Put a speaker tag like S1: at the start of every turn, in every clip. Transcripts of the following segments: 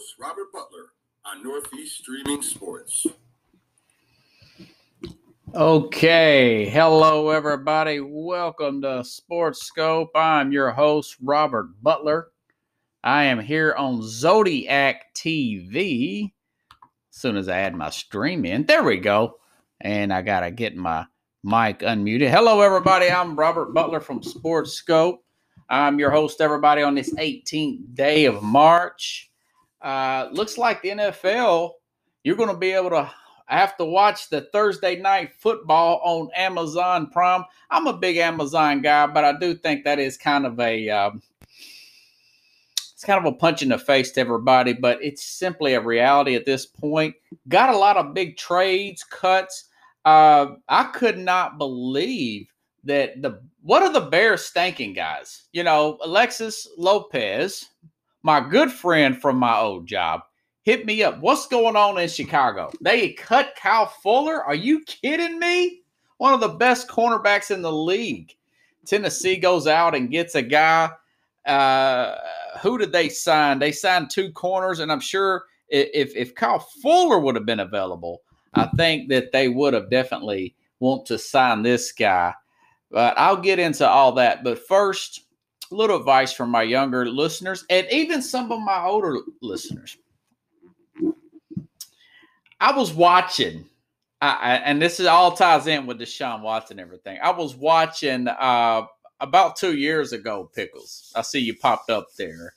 S1: host, Robert Butler, on Northeast Streaming Sports.
S2: Okay, hello everybody. Welcome to Sports Scope. I'm your host, Robert Butler. I am here on Zodiac TV. As soon as I add my stream in, there we go. And I gotta get my mic unmuted. Hello, everybody. I'm Robert Butler from Sports Scope. I'm your host, everybody, on this 18th day of March. Uh, looks like the NFL, you're going to be able to have to watch the Thursday night football on Amazon Prime. I'm a big Amazon guy, but I do think that is kind of a um, it's kind of a punch in the face to everybody. But it's simply a reality at this point. Got a lot of big trades, cuts. Uh, I could not believe that the what are the Bears thinking, guys? You know, Alexis Lopez, my good friend from my old job, hit me up. What's going on in Chicago? They cut Kyle Fuller? Are you kidding me? One of the best cornerbacks in the league. Tennessee goes out and gets a guy. Uh, who did they sign? They signed two corners, and I'm sure if if Kyle Fuller would have been available, I think that they would have definitely want to sign this guy. But I'll get into all that. But first, a little advice from my younger listeners and even some of my older listeners. I was watching, I, and this is all ties in with Deshaun Watson and everything. I was watching uh, about two years ago, Pickles. I see you popped up there.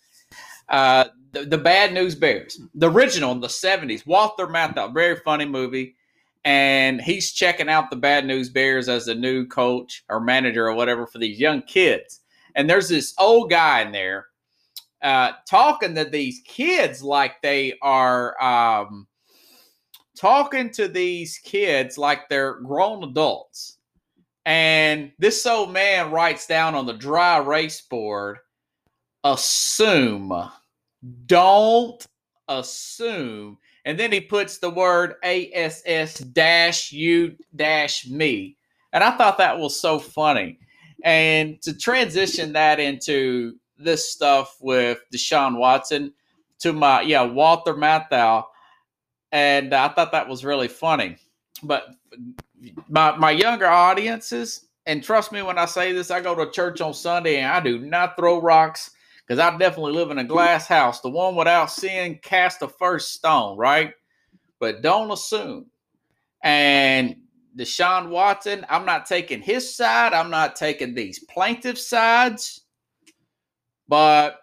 S2: Uh, the, the, Bad News Bears, the original in the 70s. Walter Matthau, very funny movie and he's checking out the Bad News Bears as a new coach or manager or whatever for these young kids. And there's this old guy in there uh, talking to these kids like they are um, talking to these kids like they're grown adults. And this old man writes down on the dry erase board assume. Don't assume and then he puts the word ASS dash U dash me. And I thought that was so funny. And to transition that into this stuff with Deshaun Watson to my, yeah, Walter Matthau. And I thought that was really funny. But my, my younger audiences, and trust me when I say this, I go to church on Sunday and I do not throw rocks because I definitely live in a glass house. The one without sin cast the first stone, right? But don't assume. And Deshaun Watson, I'm not taking his side. I'm not taking these plaintiff sides. But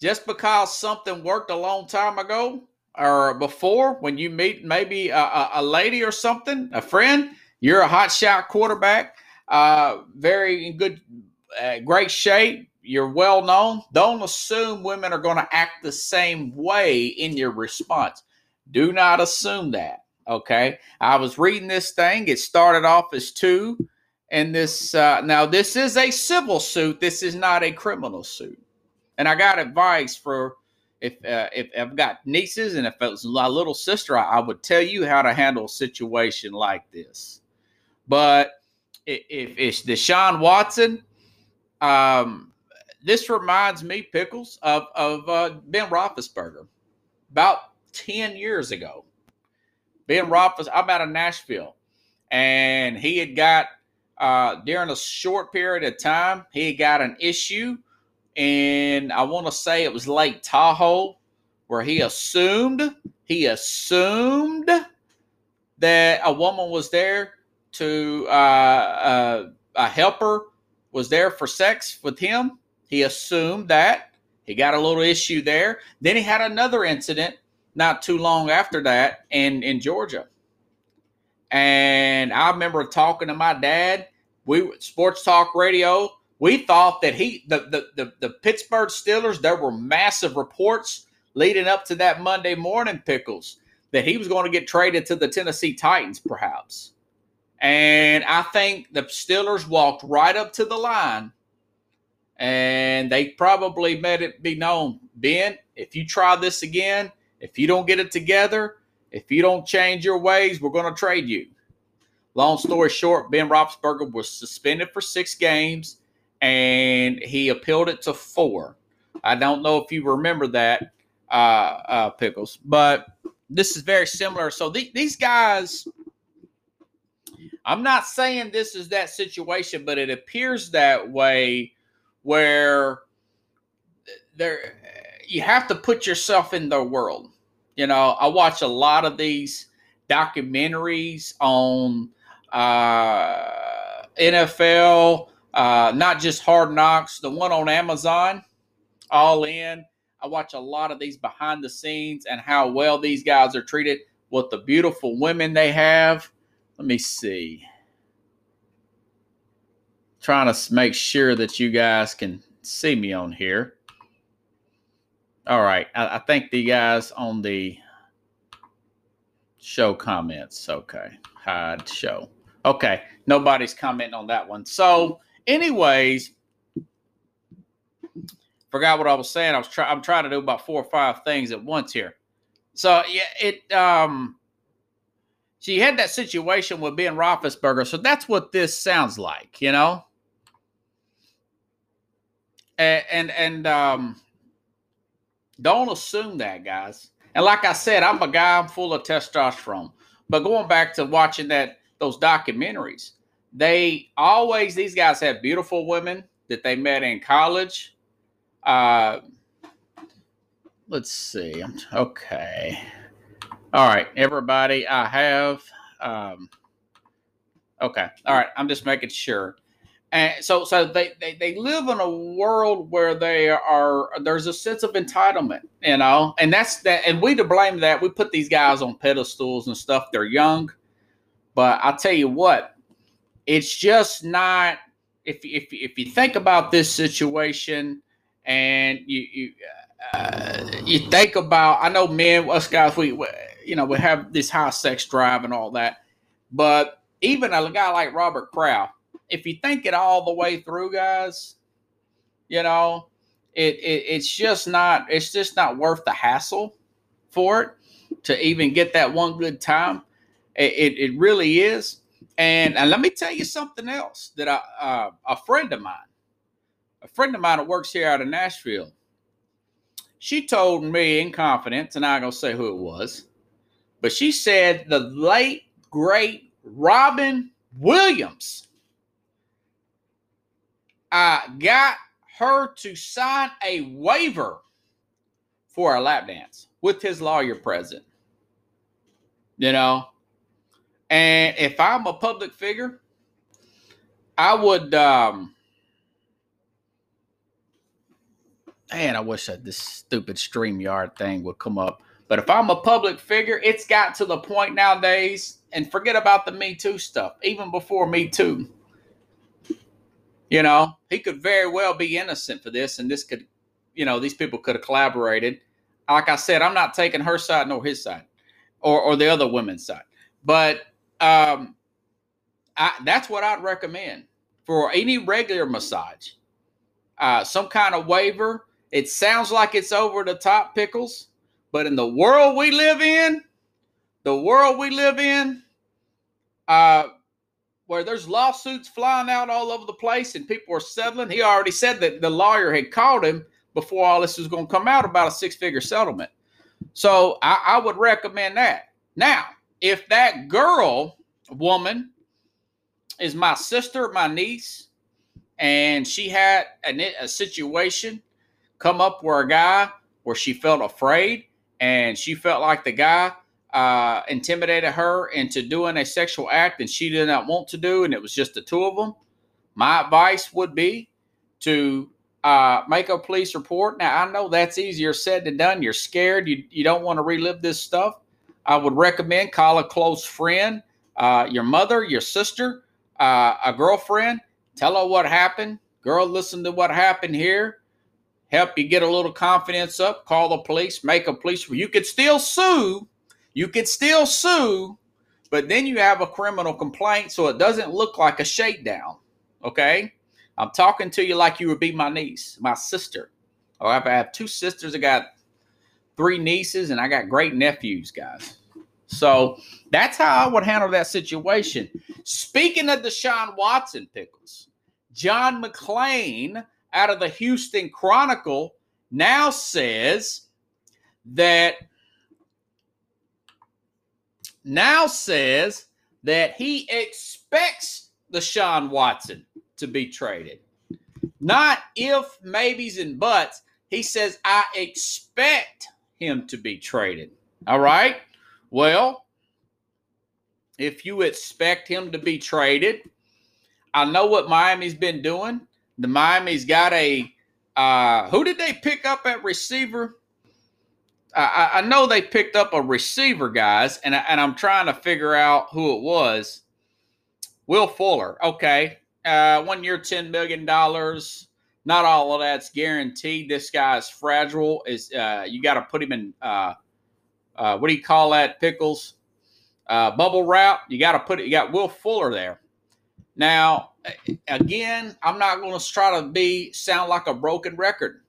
S2: just because something worked a long time ago or before, when you meet maybe a, a lady or something, a friend, you're a hot shot quarterback, uh, very good, uh, great shape, you're well known, don't assume women are going to act the same way in your response. Do not assume that. Okay. I was reading this thing. It started off as two. And this, uh, now this is a civil suit. This is not a criminal suit. And I got advice for if uh, if I've got nieces and if it was my little sister, I, I would tell you how to handle a situation like this. But if, it's Deshaun Watson, um, this reminds me, Pickles, of, of uh, Ben Roethlisberger. About 10 years ago, Ben Roethlisberger, I'm out of Nashville, and he had got, uh, during a short period of time, he got an issue, and I want to say it was Lake Tahoe, where he assumed, he assumed that a woman was there to, uh, uh, a helper was there for sex with him he assumed that. He got a little issue there. Then he had another incident not too long after that in, in Georgia. And I remember talking to my dad. We sports talk radio. We thought that he the, the the the Pittsburgh Steelers, there were massive reports leading up to that Monday morning pickles that he was going to get traded to the Tennessee Titans, perhaps. And I think the Steelers walked right up to the line and they probably made it be known Ben, if you try this again, if you don't get it together, if you don't change your ways, we're going to trade you. Long story short, Ben Roethlisberger was suspended for six games and he appealed it to four. I don't know if you remember that, uh, uh, pickles, but this is very similar. So the, these guys, I'm not saying this is that situation, but it appears that way where there you have to put yourself in their world. You know, I watch a lot of these documentaries on uh, NFL, uh, not just Hard Knocks, the one on Amazon, All In. I watch a lot of these behind the scenes and how well these guys are treated, what the beautiful women they have. Let me see. Trying to make sure that you guys can see me on here. All right. I, I think the guys on the show comments. Okay. Hide show. Okay. Nobody's commenting on that one. So, anyways, forgot what I was saying. I was trying I'm trying to do about four or five things at once here. So yeah, it um she had that situation with Ben Roethlisberger. So that's what this sounds like, you know? And and, and um don't assume that, guys. And like I said, I'm a guy, I'm full of testosterone. But going back to watching that those documentaries, they always these guys have beautiful women that they met in college. Uh let's see. Okay. All right, everybody, I have um okay. All right, I'm just making sure and so so they, they they live in a world where they are there's a sense of entitlement you know? And that's that and we to blame that we put these guys on pedestals and stuff they're young. But i'll tell you what it's just not if if, if you think about this situation and you you uh, you think about i know men us guys we, we you know we have this high sex drive and all that but even a guy like robert kraft if you think it all the way through, guys, you know, it, it it's just not it's just not worth the hassle for it to even get that one good time. It, it, it really is. And, and let me tell you something else that I, uh, a friend of mine, a friend of mine that works here out of Nashville, she told me in confidence, and I'm going to say who it was, but she said the late, great Robin Williams uh, got her to sign a waiver for a lap dance with his lawyer present. You know, and if I'm a public figure, I would. um Man, I wish that this stupid StreamYard thing would come up. But if I'm a public figure, it's got to the point nowadays, and forget about the Me Too stuff, even before Me Too you know, he could very well be innocent for this, and this could, you know, these people could have collaborated. Like I said, I'm not taking her side nor his side, or or the other women's side, but um, I, that's what I'd recommend for any regular massage. Uh, some kind of waiver. It sounds like it's over the top pickles, but in the world we live in, the world we live in, uh, where there's lawsuits flying out all over the place and people are settling. He already said that the lawyer had called him before all this was going to come out about a six figure settlement. So I, I, would recommend that. Now, if that girl, woman, is my sister, my niece, and she had a, a situation come up where a guy where she felt afraid and she felt like the guy uh, intimidated her into doing a sexual act and she did not want to do, and it was just the two of them, my advice would be to uh, make a police report. Now, I know that's easier said than done. You're scared. You, you don't want to relive this stuff. I would recommend call a close friend, uh, your mother, your sister, uh, a girlfriend. Tell her what happened. Girl, listen to what happened here. Help you get a little confidence up. Call the police. Make a police. You could still sue you could still sue, but then you have a criminal complaint so it doesn't look like a shakedown. Okay? I'm talking to you like you would be my niece, my sister. Oh, I have two sisters. I got three nieces, and I got great nephews, guys. So that's how I would handle that situation. Speaking of Deshaun Watson pickles, John McClain out of the Houston Chronicle now says that now says that he expects Deshaun Watson to be traded. Not if, maybes, and buts. He says, I expect him to be traded. All right. Well, if you expect him to be traded, I know what Miami's been doing. The Miami's got a uh, who did they pick up at receiver? I, I know they picked up a receiver, guys, and, and I'm trying to figure out who it was. Will Fuller. Okay. Uh, one year, $10 million. Not all of that's guaranteed. This guy's fragile. Is uh, You got to put him in, uh, uh, what do you call that, Pickles? Uh, bubble wrap. You got to put it, you got Will Fuller there. Now, again, I'm not going to try to be sound like a broken record.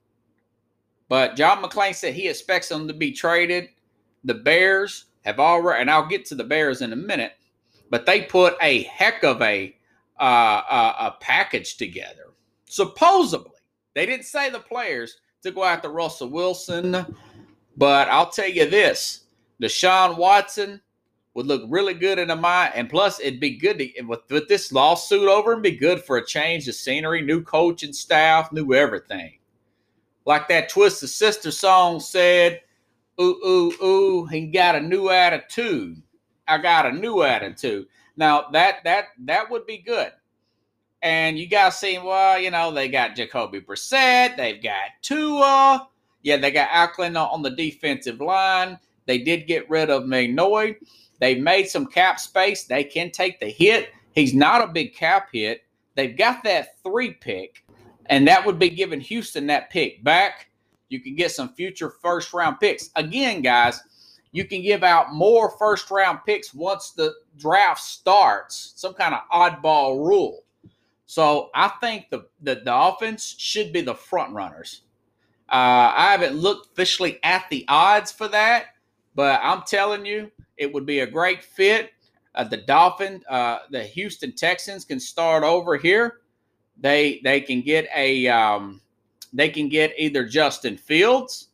S2: But John McClain said he expects them to be traded. The Bears have already, and I'll get to the Bears in a minute, but they put a heck of a uh, a, a package together. Supposedly, they didn't say the players to go after Russell Wilson, but I'll tell you this: Deshaun Watson would look really good in a mind, and plus it'd be good to with, with this lawsuit over and be good for a change of scenery, new coaching staff, new everything. Like that Twisted Sister song said, ooh, ooh, ooh, he got a new attitude. I got a new attitude. Now that that that would be good. And you guys see, well, you know, they got Jacoby Brissett, they've got Tua, yeah, they got Ackland on the defensive line. They did get rid of Van Noy. They've made some cap space. They can take the hit. He's not a big cap hit. They've got that three pick, and that would be giving Houston that pick back. You can get some future first round picks. Again, guys, you can give out more first round picks once the draft starts, some kind of oddball rule. So I think the, the, the offense should be the front runners. Uh, I haven't looked officially at the odds for that, but I'm telling you, it would be a great fit. Uh, the Dolphin, uh, the Houston Texans can start over here. They they can get a um, they can get either Justin Fields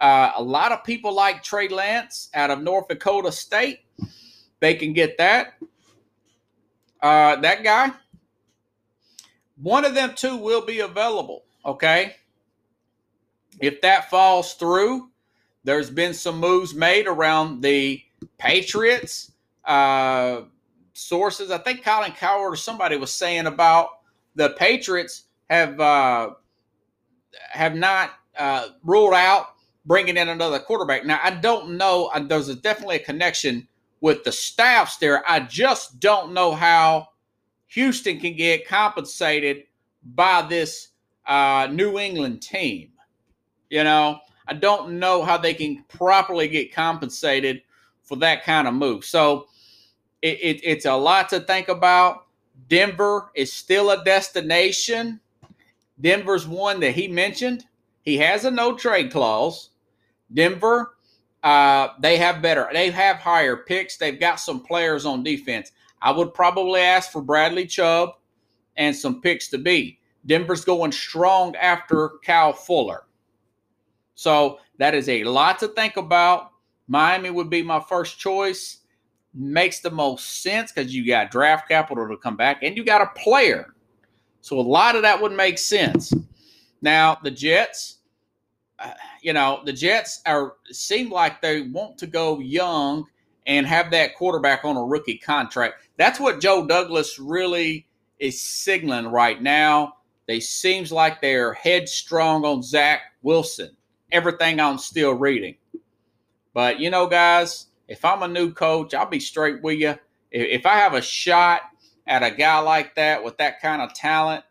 S2: uh, a lot of people like Trey Lance out of North Dakota State. They can get that. Uh, that guy. One of them two will be available. Okay. If that falls through, there's been some moves made around the Patriots. Uh, sources, I think Colin Cowherd or somebody was saying about the Patriots have uh, have not uh, ruled out bringing in another quarterback. Now, I don't know. There's a, definitely a connection with the staffs there. I just don't know how Houston can get compensated by this uh, New England team. You know, I don't know how they can properly get compensated for that kind of move. So it, it, it's a lot to think about. Denver is still a destination. Denver's one that he mentioned. He has a no trade clause. Denver, uh, they have better, they have higher picks. They've got some players on defense. I would probably ask for Bradley Chubb and some picks to be. Denver's going strong after Kyle Fuller. So that is a lot to think about. Miami would be my first choice. Makes the most sense because you got draft capital to come back and you got a player. So a lot of that would make sense. Now, the Jets, uh, you know, the Jets are seem like they want to go young and have that quarterback on a rookie contract. That's what Joe Douglas really is signaling right now. They seems like they're headstrong on Zach Wilson. Everything I'm still reading. But you know, guys, if I'm a new coach, I'll be straight with you. If I have a shot at a guy like that with that kind of talent,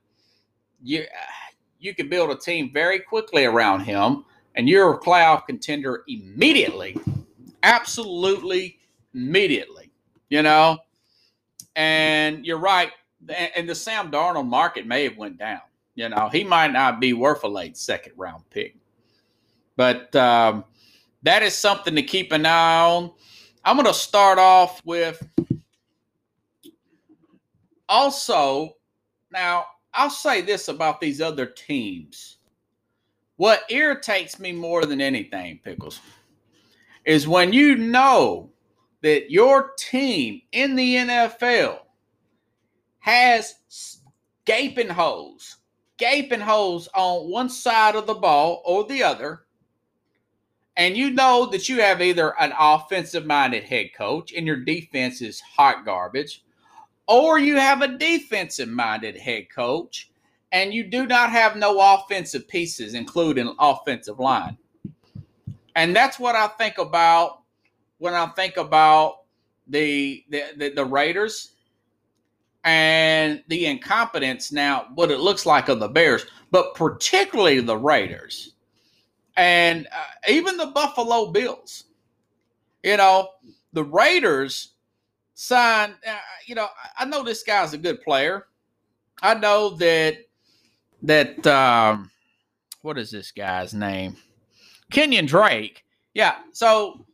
S2: you you can build a team very quickly around him and you're a playoff contender immediately. Absolutely immediately. You know? And you're right. And the Sam Darnold market may have went down. You know, he might not be worth a late second round pick. But um, that is something to keep an eye on. I'm going to start off with also, now I'll say this about these other teams what irritates me more than anything, Pickles, is when you know that your team in the NFL has gaping holes, gaping holes on one side of the ball or the other, and you know that you have either an offensive minded head coach and your defense is hot garbage, or you have a defensive minded head coach and you do not have no offensive pieces, including offensive line. And that's what I think about when I think about the the, the, the Raiders and the incompetence now, what it looks like of the Bears, but particularly the Raiders and uh, even the Buffalo Bills. You know, the Raiders signed, uh, you know, I know this guy's a good player. I know that, that, um, what is this guy's name? Kenyon Drake. Yeah. So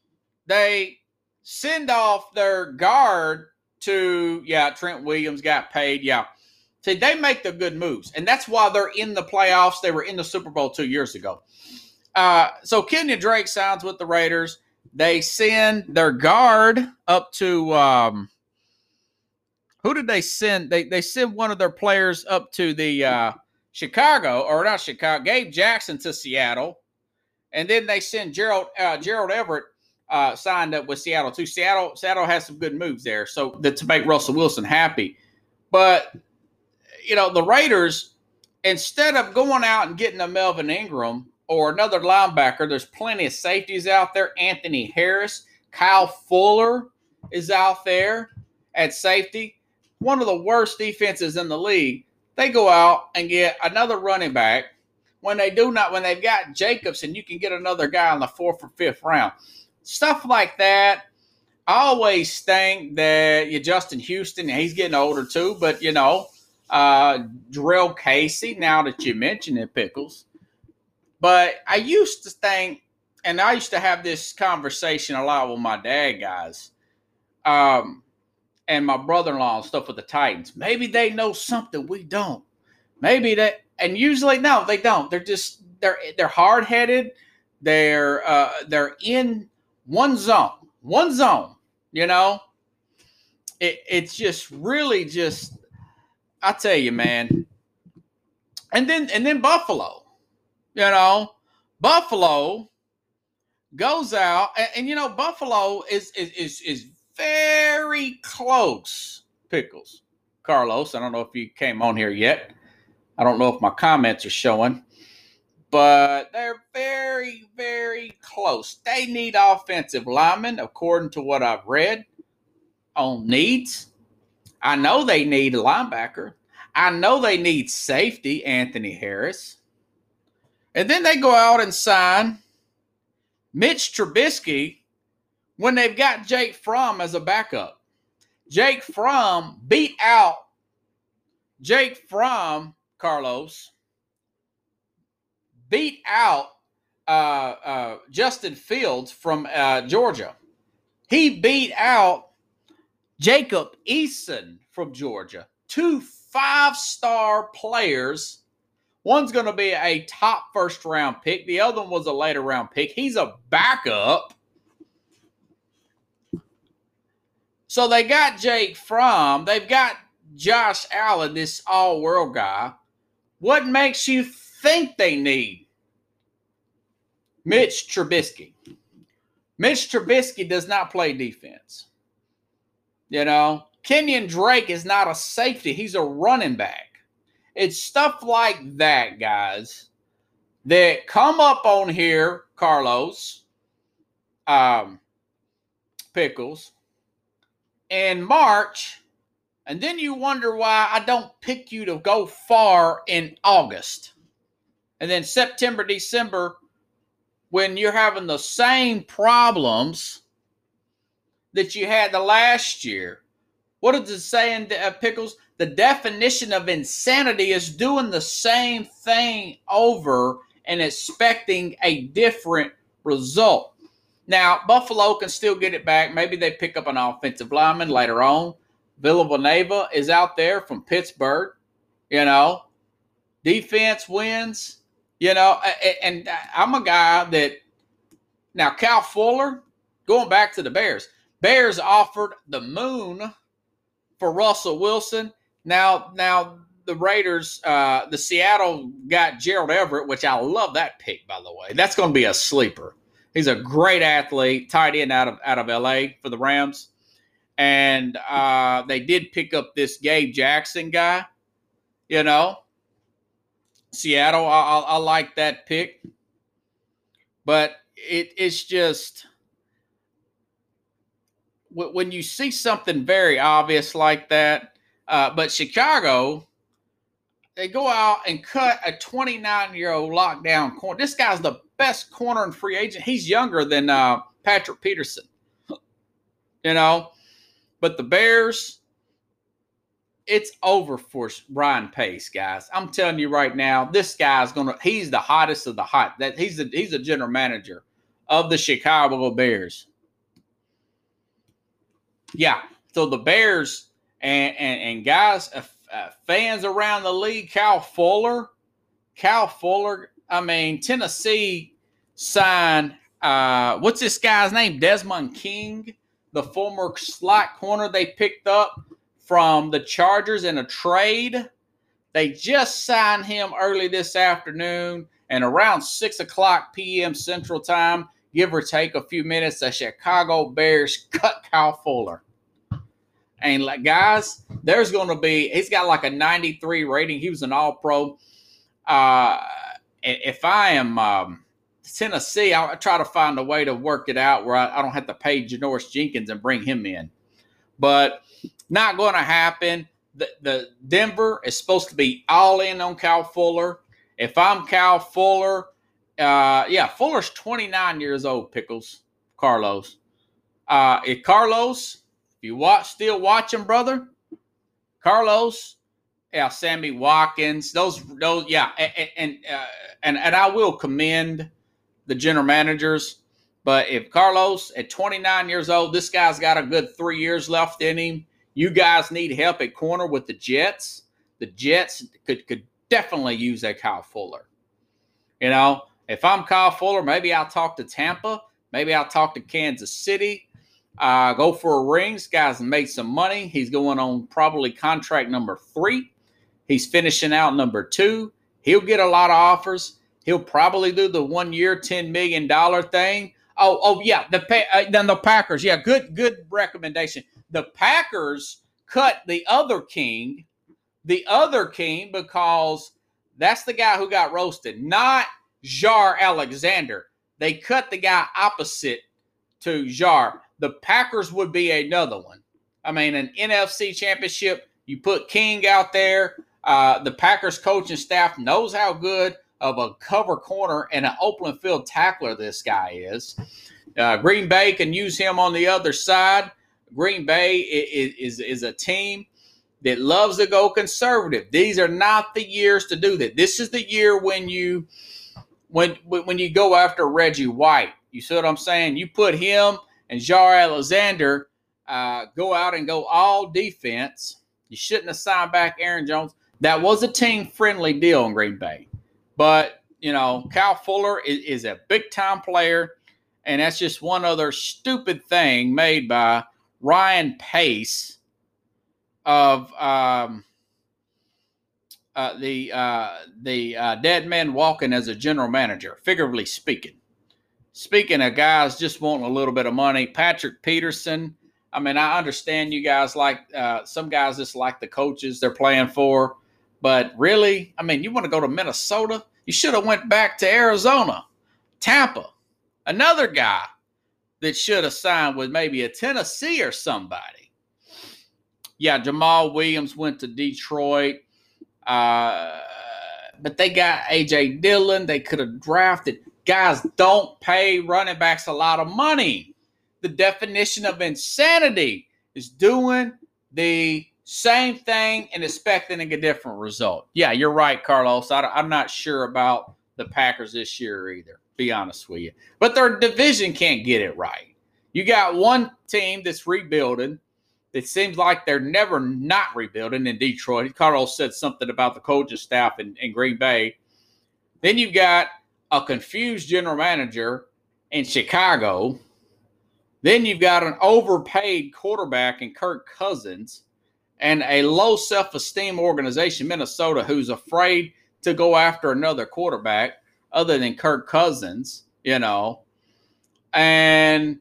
S2: they send off their guard to, yeah, Trent Williams got paid. Yeah. See, they make the good moves. And that's why they're in the playoffs. They were in the Super Bowl two years ago. Uh, so Kenyon Drake signs with the Raiders. They send their guard up to um, who did they send? They they send one of their players up to the uh, Chicago or not Chicago, Gabe Jackson to Seattle, and then they send Gerald uh, Gerald Everett uh, signed up with Seattle too. Seattle Seattle has some good moves there, so that to make Russell Wilson happy. But you know the Raiders, instead of going out and getting a Melvin Ingram or another linebacker, there's plenty of safeties out there. Anthony Harris, Kyle Fuller is out there at safety. One of the worst defenses in the league. They go out and get another running back. When they do not, when they've got Jacobson, you can get another guy in the fourth or fifth round. Stuff like that. I always think that you Justin Houston, he's getting older too, but you know, uh Jurrell Casey, now that you mention it, Pickles. But I used to think, and I used to have this conversation a lot with my dad, guys, um, and my brother-in-law and stuff with the Titans. Maybe they know something we don't. Maybe that, and usually no, they don't. They're just they're they're hard-headed. They're uh, they're in one zone, one zone. You know, it, it's just really just. I tell you, man. And then and then Buffalo you know, Buffalo goes out, and, and you know, Buffalo is, is is is very close. Pickles, Carlos. I don't know if you came on here yet. I don't know if my comments are showing, but they're very, very close. They need offensive linemen, according to what I've read on needs. I know they need a linebacker. I know they need safety, Anthony Harris. And then they go out and sign Mitch Trubisky when they've got Jake Fromm as a backup. Jake Fromm beat out Jake Fromm, Carlos, beat out uh, uh, Justin Fields from uh, Georgia. He beat out Jacob Eason from Georgia. Two five star players One's going to be a top first round pick. The other one was a later round pick. He's a backup. So they got Jake Fromm. They've got Josh Allen, this all world guy. What makes you think they need Mitch Trubisky? Mitch Trubisky does not play defense. You know, Kenyon Drake is not a safety, he's a running back. It's stuff like that, guys, that come up on here, Carlos, um, Pickles, in March, and then you wonder why I don't pick you to go far in August. And then September, December, when you're having the same problems that you had the last year. What is it say in uh, Pickles? The definition of insanity is doing the same thing over and expecting a different result. Now, Buffalo can still get it back. Maybe they pick up an offensive lineman later on. Villanueva is out there from Pittsburgh. You know, defense wins. You know, and I'm a guy that now Cal Fuller. going back to the Bears, Bears offered the moon for Russell Wilson. Now, now the Raiders, uh, the Seattle got Gerald Everett, which I love that pick, by the way. That's going to be a sleeper. He's a great athlete, tight end out of out of LA for the Rams. And uh, they did pick up this Gabe Jackson guy. You know, Seattle, I, I, I like that pick, but it, it's just when you see something very obvious like that. Uh, but Chicago, they go out and cut a 29 year old lockdown corner. This guy's the best corner and free agent. He's younger than uh, Patrick Peterson, you know. But the Bears, it's over for Ryan Pace, guys. I'm telling you right now, this guy's gonna. He's the hottest of the hot. That he's the he's the general manager of the Chicago Bears. Yeah. So the Bears and and, and guys, uh, uh, fans around the league, Cal Fuller, Cal Fuller. I mean, Tennessee signed. Uh, what's this guy's name? Desmond King, the former slot corner they picked up from the Chargers in a trade. They just signed him early this afternoon, and around six o'clock p.m. Central Time, give or take a few minutes, the Chicago Bears cut Kyle Fuller. And like guys, there's going to be he's got like a 93 rating. He was an All Pro. Uh, if I am um, Tennessee, I'll try to find a way to work it out where I, I don't have to pay Janoris Jenkins and bring him in. But not going to happen. The, the Denver is supposed to be all in on Cal Fuller. If I'm Cal Fuller, uh, yeah, Fuller's 29 years old. Pickles, Carlos. Uh, if Carlos, you watch, still watching, brother, Carlos, yeah, Sammy Watkins, those, those, yeah, and and, uh, and and I will commend the general managers. But if Carlos at 29 years old, this guy's got a good three years left in him. You guys need help at corner with the Jets. The Jets could could definitely use a Kyle Fuller. You know, if I'm Kyle Fuller, maybe I'll talk to Tampa. Maybe I'll talk to Kansas City. Uh, go for a ring. This guy's made some money. He's going on probably contract number three. He's finishing out number two. He'll get a lot of offers. He'll probably do the one year, $10 million thing. Oh, oh yeah. The uh, then the Packers. Yeah, good, good recommendation. The Packers cut the other king, the other king, because that's the guy who got roasted, not Jaire Alexander. They cut the guy opposite to Jaire. The Packers would be another one. I mean, an NFC championship, you put King out there. Uh, the Packers coaching staff knows how good of a cover corner and an open field tackler this guy is. Uh, Green Bay can use him on the other side. Green Bay is, is, is a team that loves to go conservative. These are not the years to do that. This is the year when you when when you go after Reggie White. You see what I'm saying? You put him and Jaire Alexander uh, go out and go all defense. You shouldn't have signed back Aaron Jones. That was a team friendly deal in Green Bay. But, you know, Kyle Fuller is, is a big time player. And that's just one other stupid thing made by Ryan Pace of um, uh, the uh, the uh, dead man walking as a general manager, figuratively speaking. Speaking of guys just wanting a little bit of money, Patrick Peterson. I mean, I understand you guys like uh, some guys just like the coaches they're playing for, but really, I mean, you want to go to Minnesota? You should have went back to Arizona, Tampa. Another guy that should have signed with maybe a Tennessee or somebody. Yeah, Jamaal Williams went to Detroit. Uh, but they got AJ Dillon. They could have drafted guys. Don't pay running backs a lot of money. The definition of insanity is doing the same thing and expecting a different result. Yeah, you're right, Carlos. I, am not sure about the Packers this year either. Be honest with you, but their division can't get it right. You got one team that's rebuilding it seems like they're never not rebuilding in Detroit. Carlos said something about the coaching staff in, in Green Bay. Then you've got a confused general manager in Chicago Then you've got an overpaid quarterback in Kirk Cousins and a low self esteem organization, Minnesota, who's afraid to go after another quarterback other than Kirk Cousins, you know. And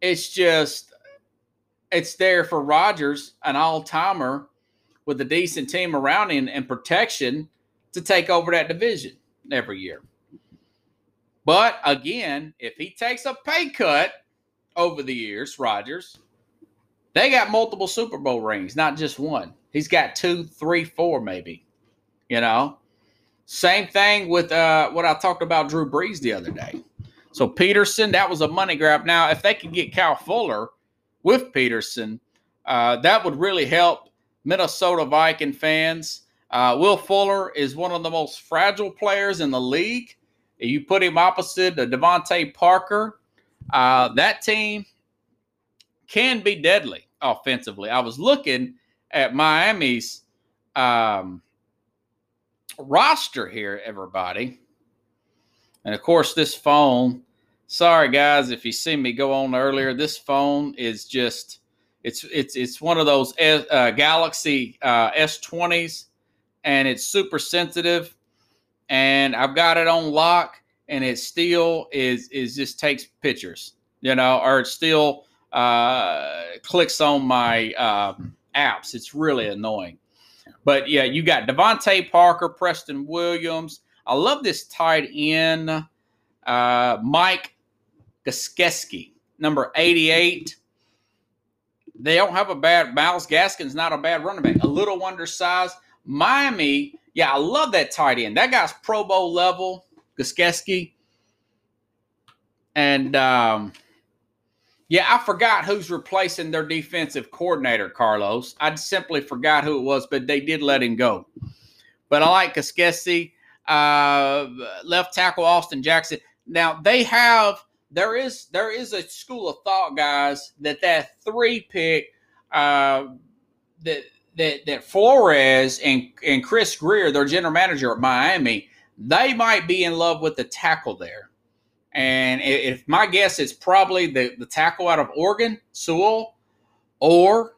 S2: it's just, it's there for Rodgers, an all timer with a decent team around him and protection to take over that division every year. But again, if he takes a pay cut over the years, Rodgers, they got multiple Super Bowl rings, not just one. He's got two, three, four, maybe. You know, same thing with uh, what I talked about Drew Brees the other day. So Peterson, that was a money grab. Now, if they could get Kyle Fuller with Peterson, uh, that would really help Minnesota Viking fans. Uh, Will Fuller is one of the most fragile players in the league. You put him opposite the DeVante Parker. Uh, that team can be deadly offensively. I was looking at Miami's um, roster here, everybody. And of course, this phone. Sorry, guys, if you see me go on earlier. This phone is just it's it's it's one of those uh, Galaxy uh, S20s, and it's super sensitive. And I've got it on lock, and it still is is just takes pictures, you know, or it still uh, clicks on my um, apps. It's really annoying. But yeah, you got DeVante Parker, Preston Williams. I love this tight end, uh, Mike Gesicki, number 88. They don't have a bad Myles Gaskin's not a bad running back. A little undersized. Miami, yeah, I love that tight end. That guy's Pro Bowl level, Gesicki. And um, yeah, I forgot who's replacing their defensive coordinator, Carlos. I simply forgot who it was, but they did let him go. But I like Gesicki, uh, left tackle Austin Jackson. Now they have there is there is a school of thought, guys, that that three pick uh, that that that Flores and and Chris Grier, their general manager at Miami, they might be in love with the tackle there. And if my guess is probably the, the tackle out of Oregon, Sewell, or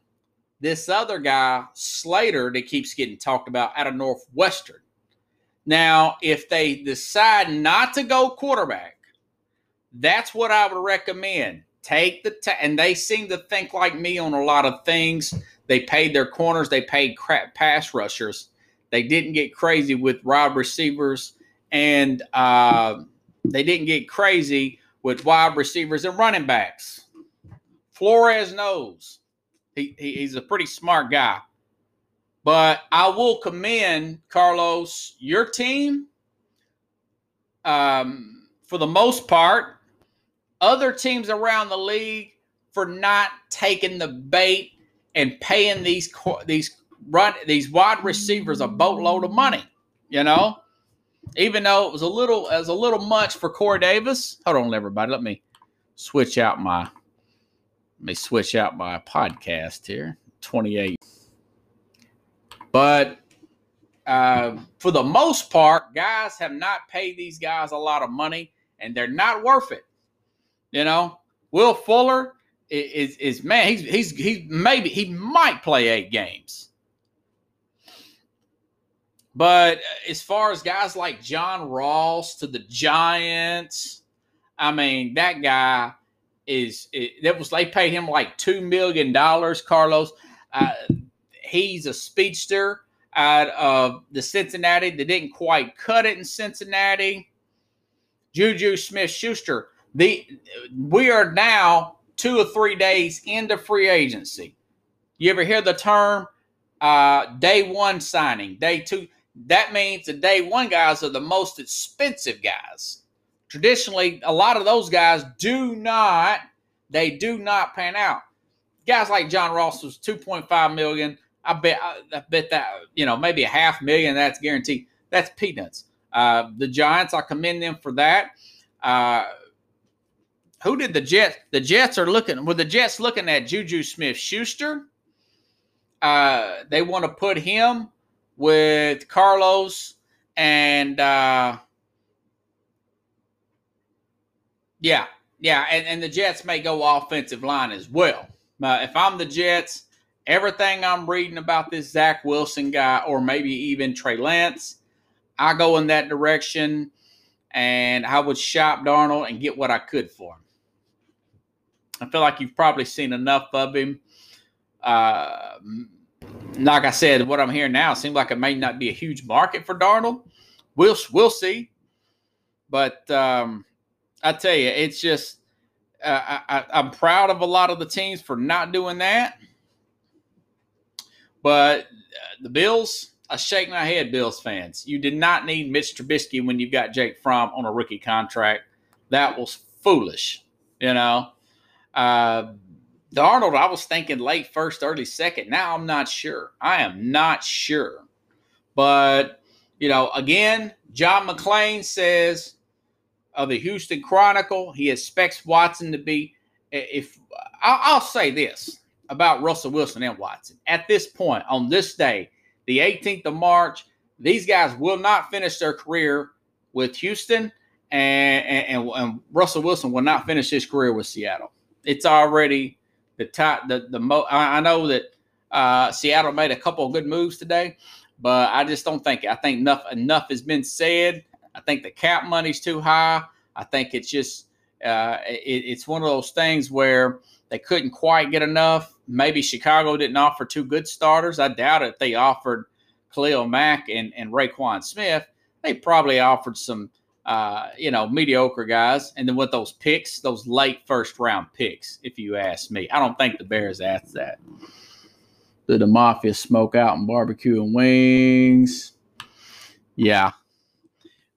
S2: this other guy, Slater, that keeps getting talked about out of Northwestern. Now, if they decide not to go quarterback, that's what I would recommend. Take the ta- and they seem to think like me on a lot of things. They paid their corners, they paid crap pass rushers. They didn't get crazy with wide receivers and uh, they didn't get crazy with wide receivers and running backs. Flores knows he, he, he's a pretty smart guy. But I will commend Carlos, your team, um, for the most part, other teams around the league for not taking the bait and paying these these run these wide receivers a boatload of money. You know, even though it was a little as a little much for Corey Davis. Hold on, everybody. Let me switch out my let me switch out my podcast here. 28. But uh, for the most part, guys have not paid these guys a lot of money, and they're not worth it. You know, Will Fuller is is, man. He's he's he's maybe he might play eight games. But as far as guys like John Ross to the Giants, I mean, that guy is it, that was they paid him like two million dollars. Carlos, uh, he's a speedster out of the Cincinnati. They didn't quite cut it in Cincinnati. Juju Smith Schuster. The we are now two or three days into free agency. You ever hear the term uh, day one signing, day two? that means the day one guys are the most expensive guys. Traditionally, a lot of those guys do not, they do not pan out. Guys like John Ross was 2.5 million. I bet I bet that, you know, maybe a half million, that's guaranteed. That's peanuts. Uh, the Giants, I commend them for that. Uh, who did the Jets? The Jets are looking, with the Jets looking at Juju Smith Schuster. Uh, they want to put him with Carlos and uh, yeah, yeah, and, and the Jets may go offensive line as well. Uh, if I'm the Jets, everything I'm reading about this Zach Wilson guy, or maybe even Trey Lance, I go in that direction and I would shop Darnold and get what I could for him. I feel like you've probably seen enough of him. Uh, like I said, what I'm hearing now seems like it may not be a huge market for Darnold. We'll we'll see, but um, I tell you, it's just uh, I, I'm proud of a lot of the teams for not doing that. But uh, the Bills, I shake my head, Bills fans. You did not need Mitch Trubisky when you've got Jake Fromm on a rookie contract. That was foolish, you know. Uh, Darnold, I was thinking late first, early second. Now I'm not sure. I am not sure. But, you know, again, John McClain says of the Houston Chronicle, he expects Watson to be. If I'll, I'll say this about Russell Wilson and Watson at this point on this day, the 18th of March, these guys will not finish their career with Houston, and, and, and Russell Wilson will not finish his career with Seattle. It's already the top. The the mo. I, I know that uh, Seattle made a couple of good moves today, but I just don't think. I think enough enough has been said. I think the cap money's too high. I think it's just uh, it, it's one of those things where they couldn't quite get enough. Maybe Chicago didn't offer two good starters. I doubt it. They offered Khalil Mack and and Roquan Smith. They probably offered some uh, you know, mediocre guys. And then with those picks, those late first round picks, if you ask me, I don't think the Bears asked that. Did the Mafia smoke out and barbecue and wings? Yeah.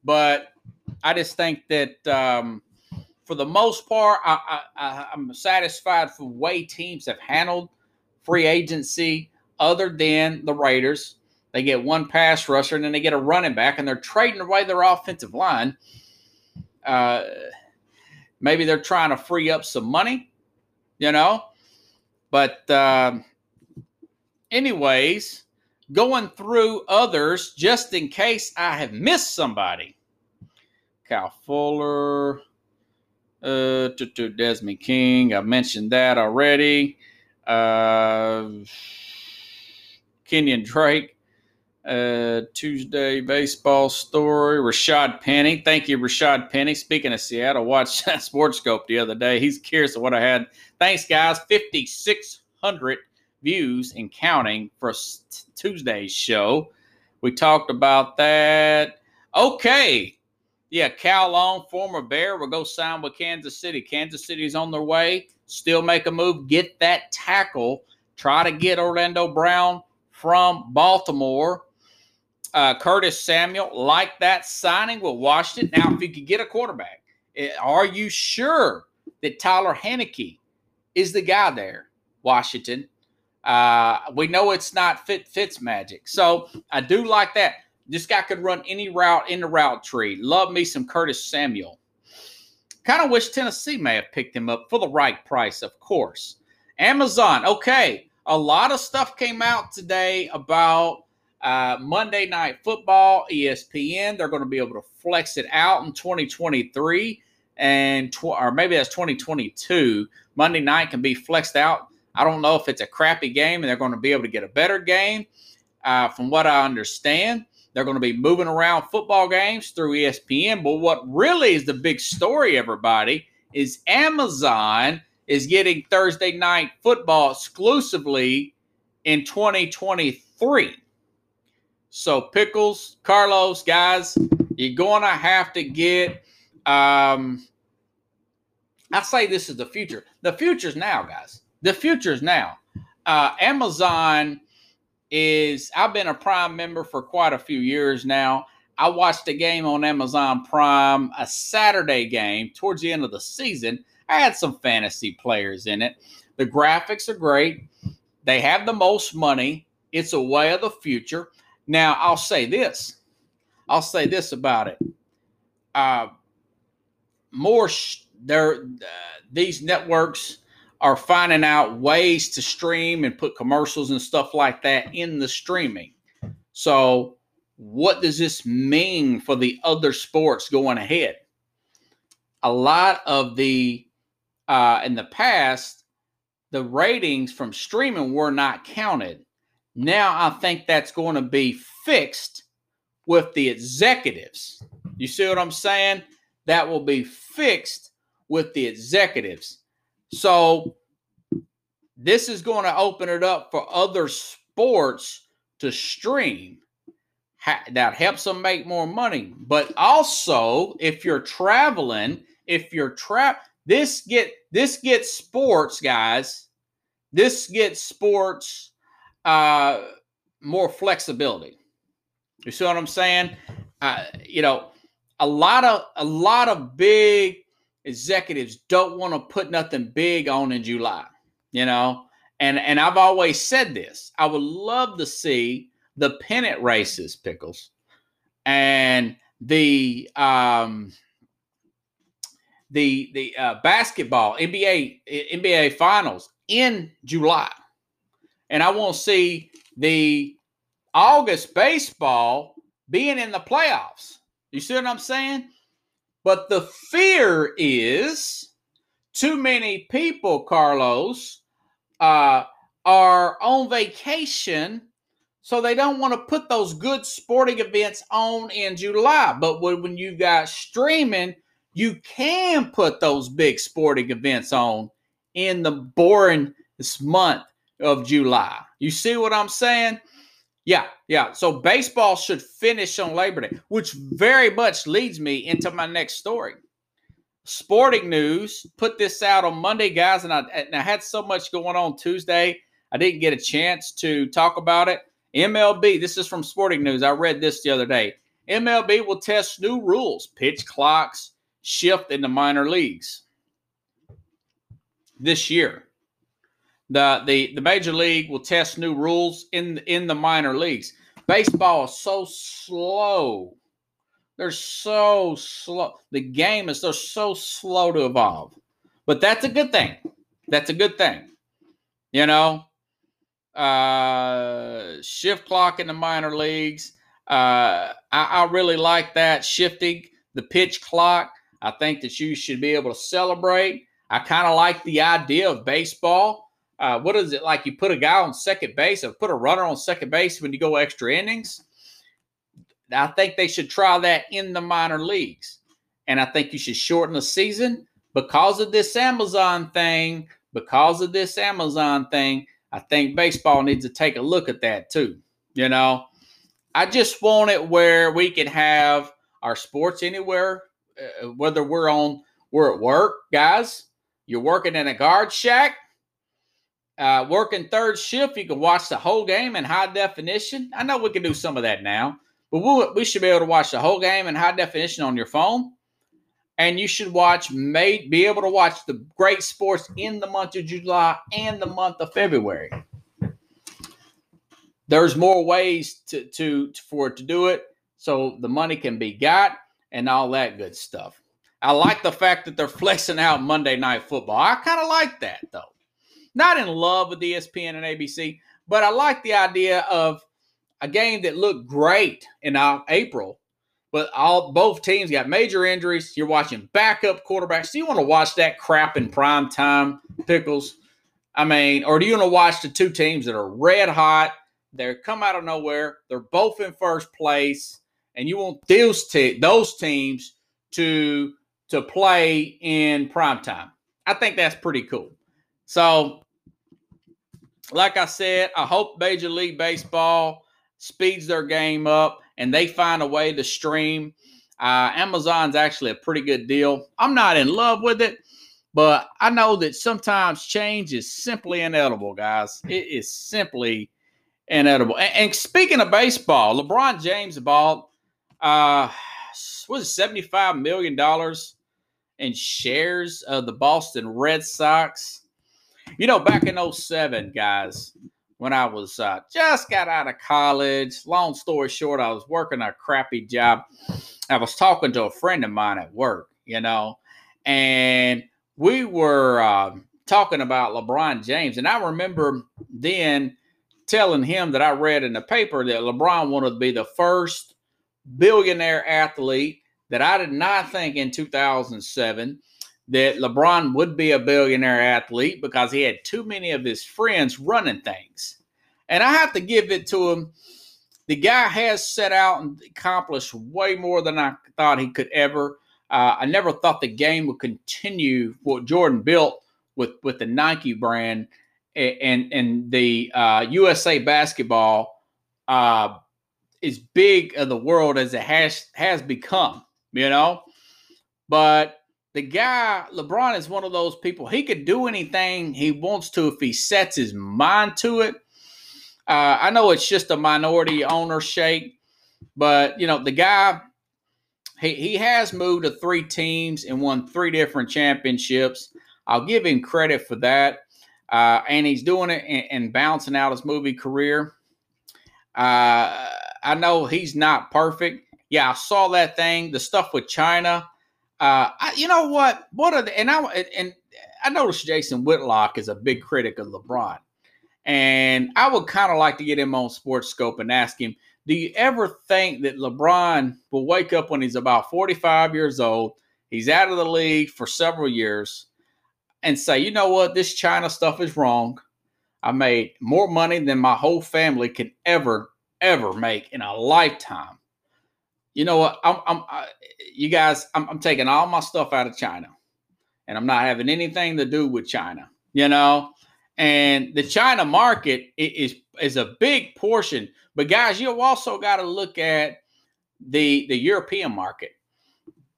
S2: But I just think that um, for the most part, I, I, I'm satisfied for the way teams have handled free agency other than the Raiders. They get one pass rusher and then they get a running back, and they're trading away their offensive line. Uh, maybe they're trying to free up some money, you know. But, uh, anyways, going through others just in case I have missed somebody. Kyle Fuller, uh, Desmond King. I mentioned that already. Uh, Kenyon Drake. Uh, Tuesday baseball story. Rashad Penny. Thank you, Rashad Penny. Speaking of Seattle, watched Sportscope the other day. He's curious of what I had. Thanks, guys. 5,600 views and counting for Tuesday's show. We talked about that. Okay. Yeah, Kyle Long, former Bear, will go sign with Kansas City. Kansas City's on their way. Still make a move. Get that tackle. Try to get Orlando Brown from Baltimore uh, Curtis Samuel, like that signing with Washington. Now, if you could get a quarterback, eh, are you sure that Taylor Heinicke is the guy there, Washington? Uh, we know it's not fit Fitzmagic. So I do like that. This guy could run any route in the route tree. Love me some Curtis Samuel. Kind of wish Tennessee may have picked him up for the right price, of course. Amazon, okay. A lot of stuff came out today about uh, Monday Night Football, ESPN, they're going to be able to flex it out in 2023 and tw- or maybe that's 2022. Monday night can be flexed out. I don't know if it's a crappy game and they're going to be able to get a better game. Uh, from what I understand, they're going to be moving around football games through ESPN. But what really is the big story, everybody, is Amazon is getting Thursday night football exclusively in 2023. So pickles, Carlos, guys, you're going to have to get. Um, I say this is the future. The future's now, guys. The future's now. Uh, Amazon is. I've been a Prime member for quite a few years now. I watched a game on Amazon Prime, a Saturday game towards the end of the season. I had some fantasy players in it. The graphics are great. They have the most money. It's a way of the future. Now, I'll say this. I'll say this about it. Uh, more, sh- there, uh, these networks are finding out ways to stream and put commercials and stuff like that in the streaming. So, what does this mean for the other sports going ahead? A lot of the uh, in the past, the ratings from streaming were not counted. Now I think that's going to be fixed with the executives. You see what I'm saying? That will be fixed with the executives. So this is going to open it up for other sports to stream. that helps them make more money. But also, if you're traveling, if you're trap, this get this gets sports guys. This gets sports uh, more flexibility. You see what I'm saying? Uh, you know, a lot of a lot of big executives don't want to put nothing big on in July. You know, and and I've always said this. I would love to see the pennant races, pickles, and the um the the uh, basketball NBA NBA finals in July, and I want to see the August baseball being in the playoffs. You see what I'm saying? But the fear is too many people, Carlos, uh, are on vacation, so they don't want to put those good sporting events on in July. But when, you got streaming, you can put those big sporting events on in the boring this month of July. You see what I'm saying? Yeah, yeah. So baseball should finish on Labor Day, which very much leads me into my next story. Sporting News put this out on Monday, guys, and I, and I had so much going on Tuesday, I didn't get a chance to talk about it. MLB, this is from Sporting News. I read this the other day. MLB will test new rules, pitch clocks, shift in the minor leagues this year the the the major league will test new rules in in the minor leagues. Baseball is so slow. They're so slow. The game is they're so slow to evolve. But that's a good thing. That's a good thing. You know, uh, shift clock in the minor leagues. Uh, I, I really like that shifting the pitch clock. I think that you should be able to celebrate. I kind of like the idea of baseball uh, what is it like? You put a guy on second base or put a runner on second base when you go extra innings. I think they should try that in the minor leagues. And I think you should shorten the season because of this Amazon thing. Because of this Amazon thing, I think baseball needs to take a look at that too. You know, I just want it where we can have our sports anywhere, uh, whether we're on, we're at work, guys. You're working in a guard shack uh, working third shift, you can watch the whole game in high definition. I know we can do some of that now, but we, we should be able to watch the whole game in high definition on your phone. And you should watch, may, be able to watch the great sports in the month of July and the month of February. There's more ways to, to for it to do it, so the money can be got and all that good stuff. I like the fact that they're flexing out Monday Night Football. I kind of like that though. Not in love with ESPN and ABC, but I like the idea of a game that looked great in uh, April, but all both teams got major injuries. You're watching backup quarterbacks. Do you want to watch that crap in prime time, Pickles? I mean, or do you want to watch the two teams that are red hot? They're come out of nowhere. They're both in first place, and you want those te- those teams to to play in prime time. I think that's pretty cool. So, like I said, I hope Major League Baseball speeds their game up and they find a way to stream. Uh, Amazon's actually a pretty good deal. I'm not in love with it, but I know that sometimes change is simply inedible, guys. It is simply inedible. And, and speaking of baseball, LeBron James bought uh was it 75 million dollars in shares of the Boston Red Sox. You know, back in 07, guys, when I was uh, just got out of college, long story short, I was working a crappy job. I was talking to a friend of mine at work, you know, and we were uh, talking about LeBron James. And I remember then telling him that I read in the paper that LeBron wanted to be the first billionaire athlete that I did not think in 2007 that LeBron would be a billionaire athlete because he had too many of his friends running things. And I have to give it to him. The guy has set out and accomplished way more than I thought he could ever. Uh, I never thought the game would continue what Jordan built with with the Nike brand and and the uh, USA basketball uh, as big of the world as it has has become. You know, but the guy LeBron is one of those people. He could do anything he wants to if he sets his mind to it. Uh, I know it's just a minority owner shake, but you know the guy. He, he has moved to three teams and won three different championships. I'll give him credit for that. Uh, and he's doing it and, and, bouncing out his movie career. Uh, I know he's not perfect. Yeah, I saw that thing, the stuff with China. Uh, I, you know what? What are the, and I and I noticed Jason Whitlock is a big critic of LeBron, and I would kind of like to get him on Sports Scope and ask him: Do you ever think that LeBron will wake up when he's about forty-five years old? He's out of the league for several years, and say, "You know what? This China stuff is wrong. I made more money than my whole family can ever, ever make in a lifetime." You know what? I'm, I'm I, you guys, I'm, I'm taking all my stuff out of China, and I'm not having anything to do with China. You know, and the China market is is a big portion. But guys, you've also got to look at the the European market.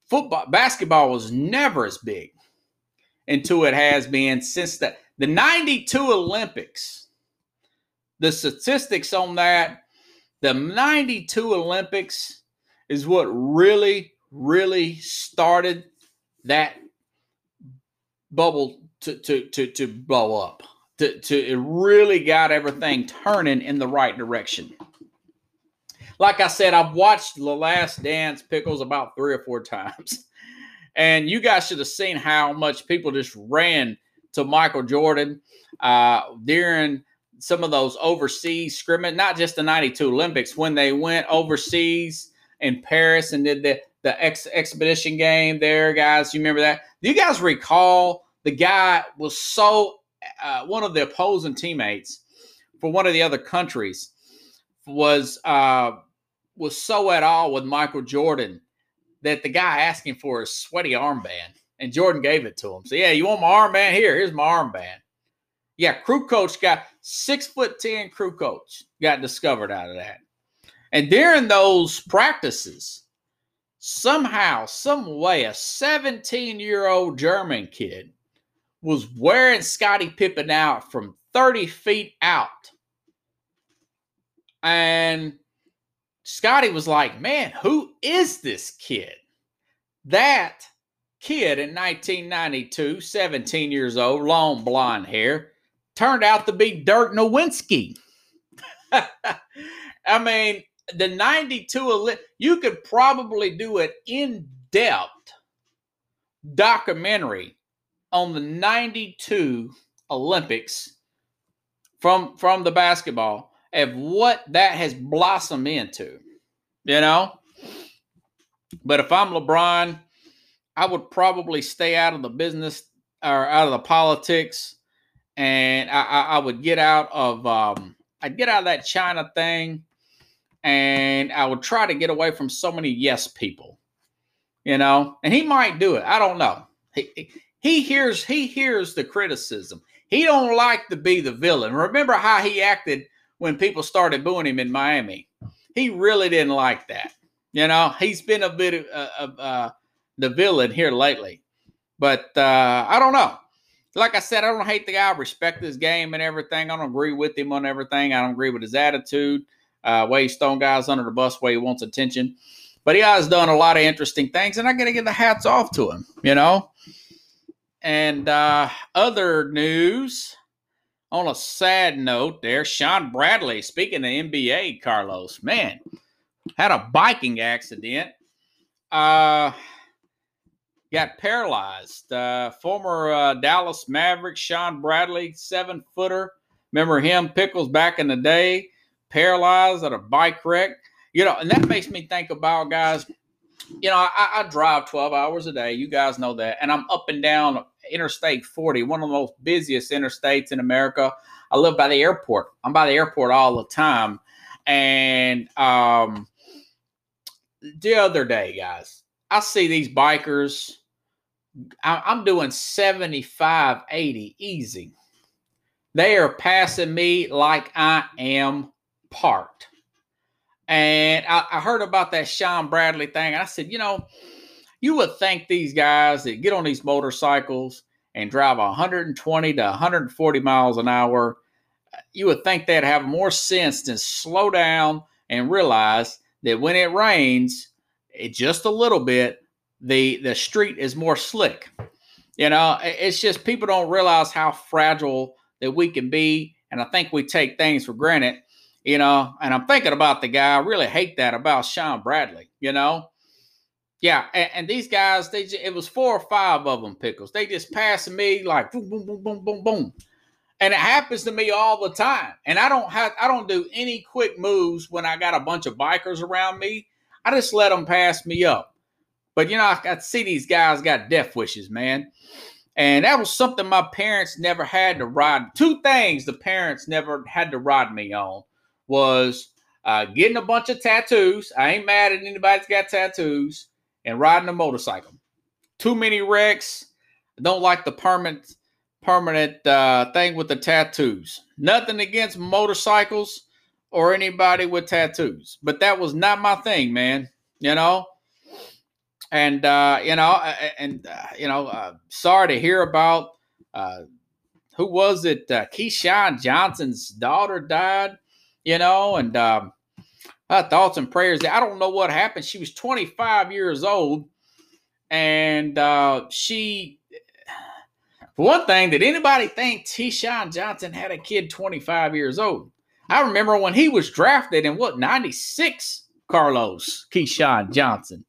S2: Football, basketball was never as big until it has been since the the '92 Olympics. The statistics on that, the '92 Olympics is what really, really started that bubble to to to, to blow up. To, to it really got everything turning in the right direction. Like I said, I've watched The Last Dance Pickles about three or four times. And you guys should have seen how much people just ran to Michael Jordan uh, during some of those overseas scrimmage, not just the 92 Olympics, when they went overseas in Paris and did the the ex- expedition game there, guys. You remember that? Do you guys recall the guy was so uh, one of the opposing teammates for one of the other countries was uh, was so at all with Michael Jordan that the guy asked him for a sweaty armband, and Jordan gave it to him. So yeah, you want my armband? Here, here's my armband. Yeah, Kukoč got six foot ten Kukoč got discovered out of that. And during those practices, somehow, some way, a 17 year old German kid was wearing Scottie Pippen out from 30 feet out. And Scottie was like, Man, who is this kid? That kid in 1992, 17 years old, long blonde hair, turned out to be Dirk Nowitzki. I mean, the 92 you could probably do an in-depth documentary on the 92 Olympics from from the basketball of what that has blossomed into. You know? But if I'm LeBron, I would probably stay out of the business or out of the politics and I, I, I would get out of um, I'd get out of that China thing and I would try to get away from so many yes people, you know. And he might do it. I don't know. He he hears he hears the criticism. He don't like to be the villain. Remember how he acted when people started booing him in Miami. He really didn't like that. You know, he's been a bit of uh, uh, the villain here lately. But uh, I don't know. Like I said, I don't hate the guy. I respect his game and everything. I don't agree with him on everything. I don't agree with his attitude uh, way he's throwing guys under the bus, way he wants attention. But he has done a lot of interesting things, and I got to give the hats off to him, you know. And uh, other news, on a sad note, there, Shawn Bradley, speaking of NBA, Carlos, man, had a biking accident. Uh, got paralyzed. Uh, former uh, Dallas Maverick Shawn Bradley, seven footer. Remember him, Pickles, back in the day paralyzed at a bike wreck. You know, and that makes me think about guys. you know, I, I drive 12 hours a day. You guys know that. And I'm up and down Interstate 40, one of the most busiest interstates in America. I live by the airport. I'm by the airport all the time. And um, the other day, guys, I see these bikers. I'm doing 75, 80 easy. They are passing me like I am parked. And I, I heard about that Shawn Bradley thing. I said, you know, you would think these guys that get on these motorcycles and drive 120 to 140 miles an hour, you would think they'd have more sense than slow down and realize that when it rains, it just a little bit, the the street is more slick. You know, it's just people don't realize how fragile that we can be, and I think we take things for granted. You know, and I'm thinking about the guy. I really hate that about Shawn Bradley. You know, yeah, and, and, these guys, they just, it was four or five of them pickles. They just passing me like boom, boom, boom, boom, boom, boom, and it happens to me all the time. And I don't have, I don't do any quick moves when I got a bunch of bikers around me. I just let them pass me up. But you know, I, I see these guys got death wishes, man. And that was something my parents never had to ride. Two things the parents never had to ride me on was uh, getting a bunch of tattoos. I ain't mad at anybody that's got tattoos and riding a motorcycle. Too many wrecks. I don't like the permanent permanent uh, thing with the tattoos. Nothing against motorcycles or anybody with tattoos, but that was not my thing, man. You know, and uh, you know, and uh, you know, uh, sorry to hear about uh, who was it? Uh, Keyshawn Johnson's daughter died. You know, and um, uh, thoughts and prayers. I don't know what happened. She was 25 years old, and uh, she, for one thing, did anybody think Keyshawn Johnson had a kid 25 years old? I remember when he was drafted in what 96, Carlos Keyshawn Johnson.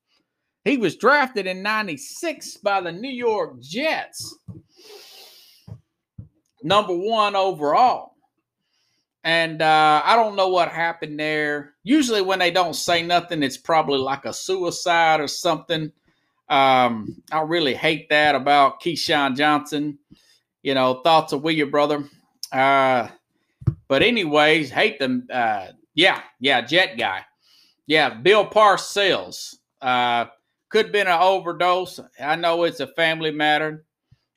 S2: He was drafted in 96 by the New York Jets. Number one overall. And uh, I don't know what happened there. Usually, when they don't say nothing, it's probably like a suicide or something. Um, I really hate that about Keyshawn Johnson. You know, thoughts of we your brother. Uh, but anyways, hate them. Uh, yeah, yeah, Jet guy. Yeah, Bill Parcells. Uh, could have been an overdose. I know it's a family matter.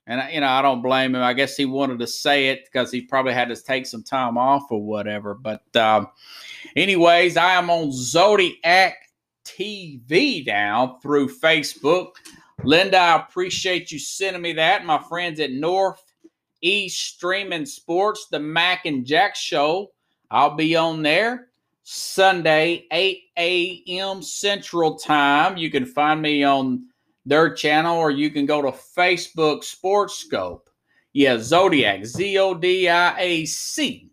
S2: And you know, I don't blame him. I guess he wanted to say it because he probably had to take some time off or whatever. But um, anyways, I am on Zodiac TV now through Facebook. Linda, I appreciate you sending me that. My friends at North East Streaming Sports, the Mac and Jack Show. I'll be on there Sunday, 8 a.m. Central Time. You can find me on their channel, or you can go to Facebook Sports Scope. Yeah, Zodiac, Z O D I A C,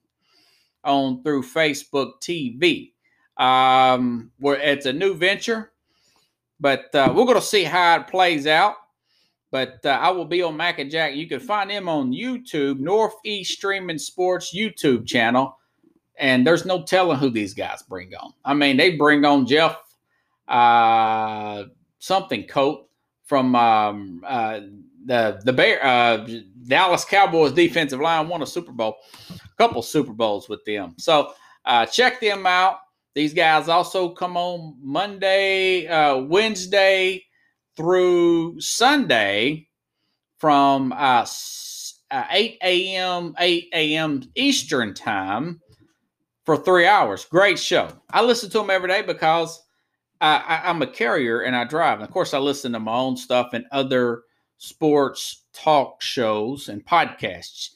S2: on through Facebook TV. Um, where it's a new venture, but uh, we're going to see how it plays out. But uh, I will be on Mac and Jack. You can find them on YouTube, Northeast Streaming Sports YouTube channel. And there's no telling who these guys bring on. I mean, they bring on Jeff uh, something coat from um, uh, the the Bear uh, Dallas Cowboys defensive line won a Super Bowl, a couple Super Bowls with them. So uh, check them out. These guys also come on Monday, uh, Wednesday through Sunday from uh, uh 8 a.m. 8 a.m. Eastern time for three hours. Great show. I listen to them every day because I, am a carrier and I drive. And of course, I listen to my own stuff and other sports talk shows and podcasts.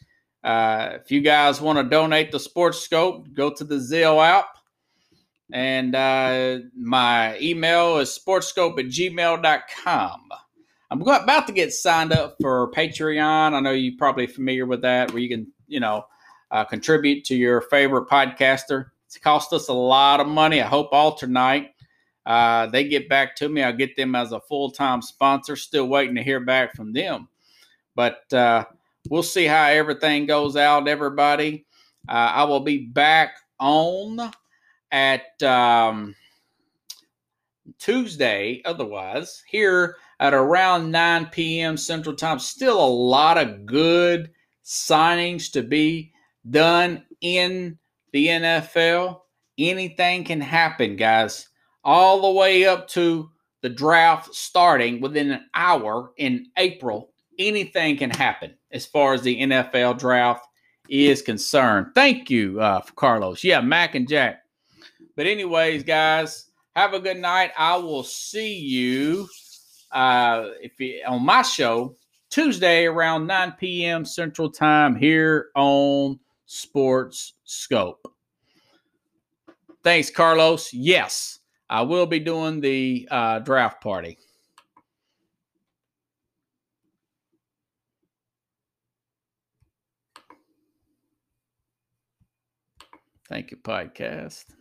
S2: Uh, if you guys want to donate the Sports Scope, go to the Zelle app. And uh, my email is sportscope at gmail.com. I'm about to get signed up for Patreon. I know you're probably familiar with that, where you can, you know, uh, contribute to your favorite podcaster. It's cost us a lot of money. I hope Alternate uh, they get back to me. I'll get them as a full time sponsor. Still waiting to hear back from them. But uh, we'll see how everything goes out, everybody. Uh, I will be back on at um, Tuesday, otherwise, here at around 9 p.m. Central Time. Still a lot of good signings to be done in the NFL. Anything can happen, guys, all the way up to the draft starting within an hour in April. Anything can happen as far as the NFL draft is concerned. Thank you, uh, Carlos. Yeah, Mac and Jack. But anyways, guys, have a good night. I will see you uh, if you, on my show Tuesday around 9 p.m. Central Time here on Sports Scope. Thanks, Carlos. Yes, I will be doing the uh, draft party. Thank you, podcast.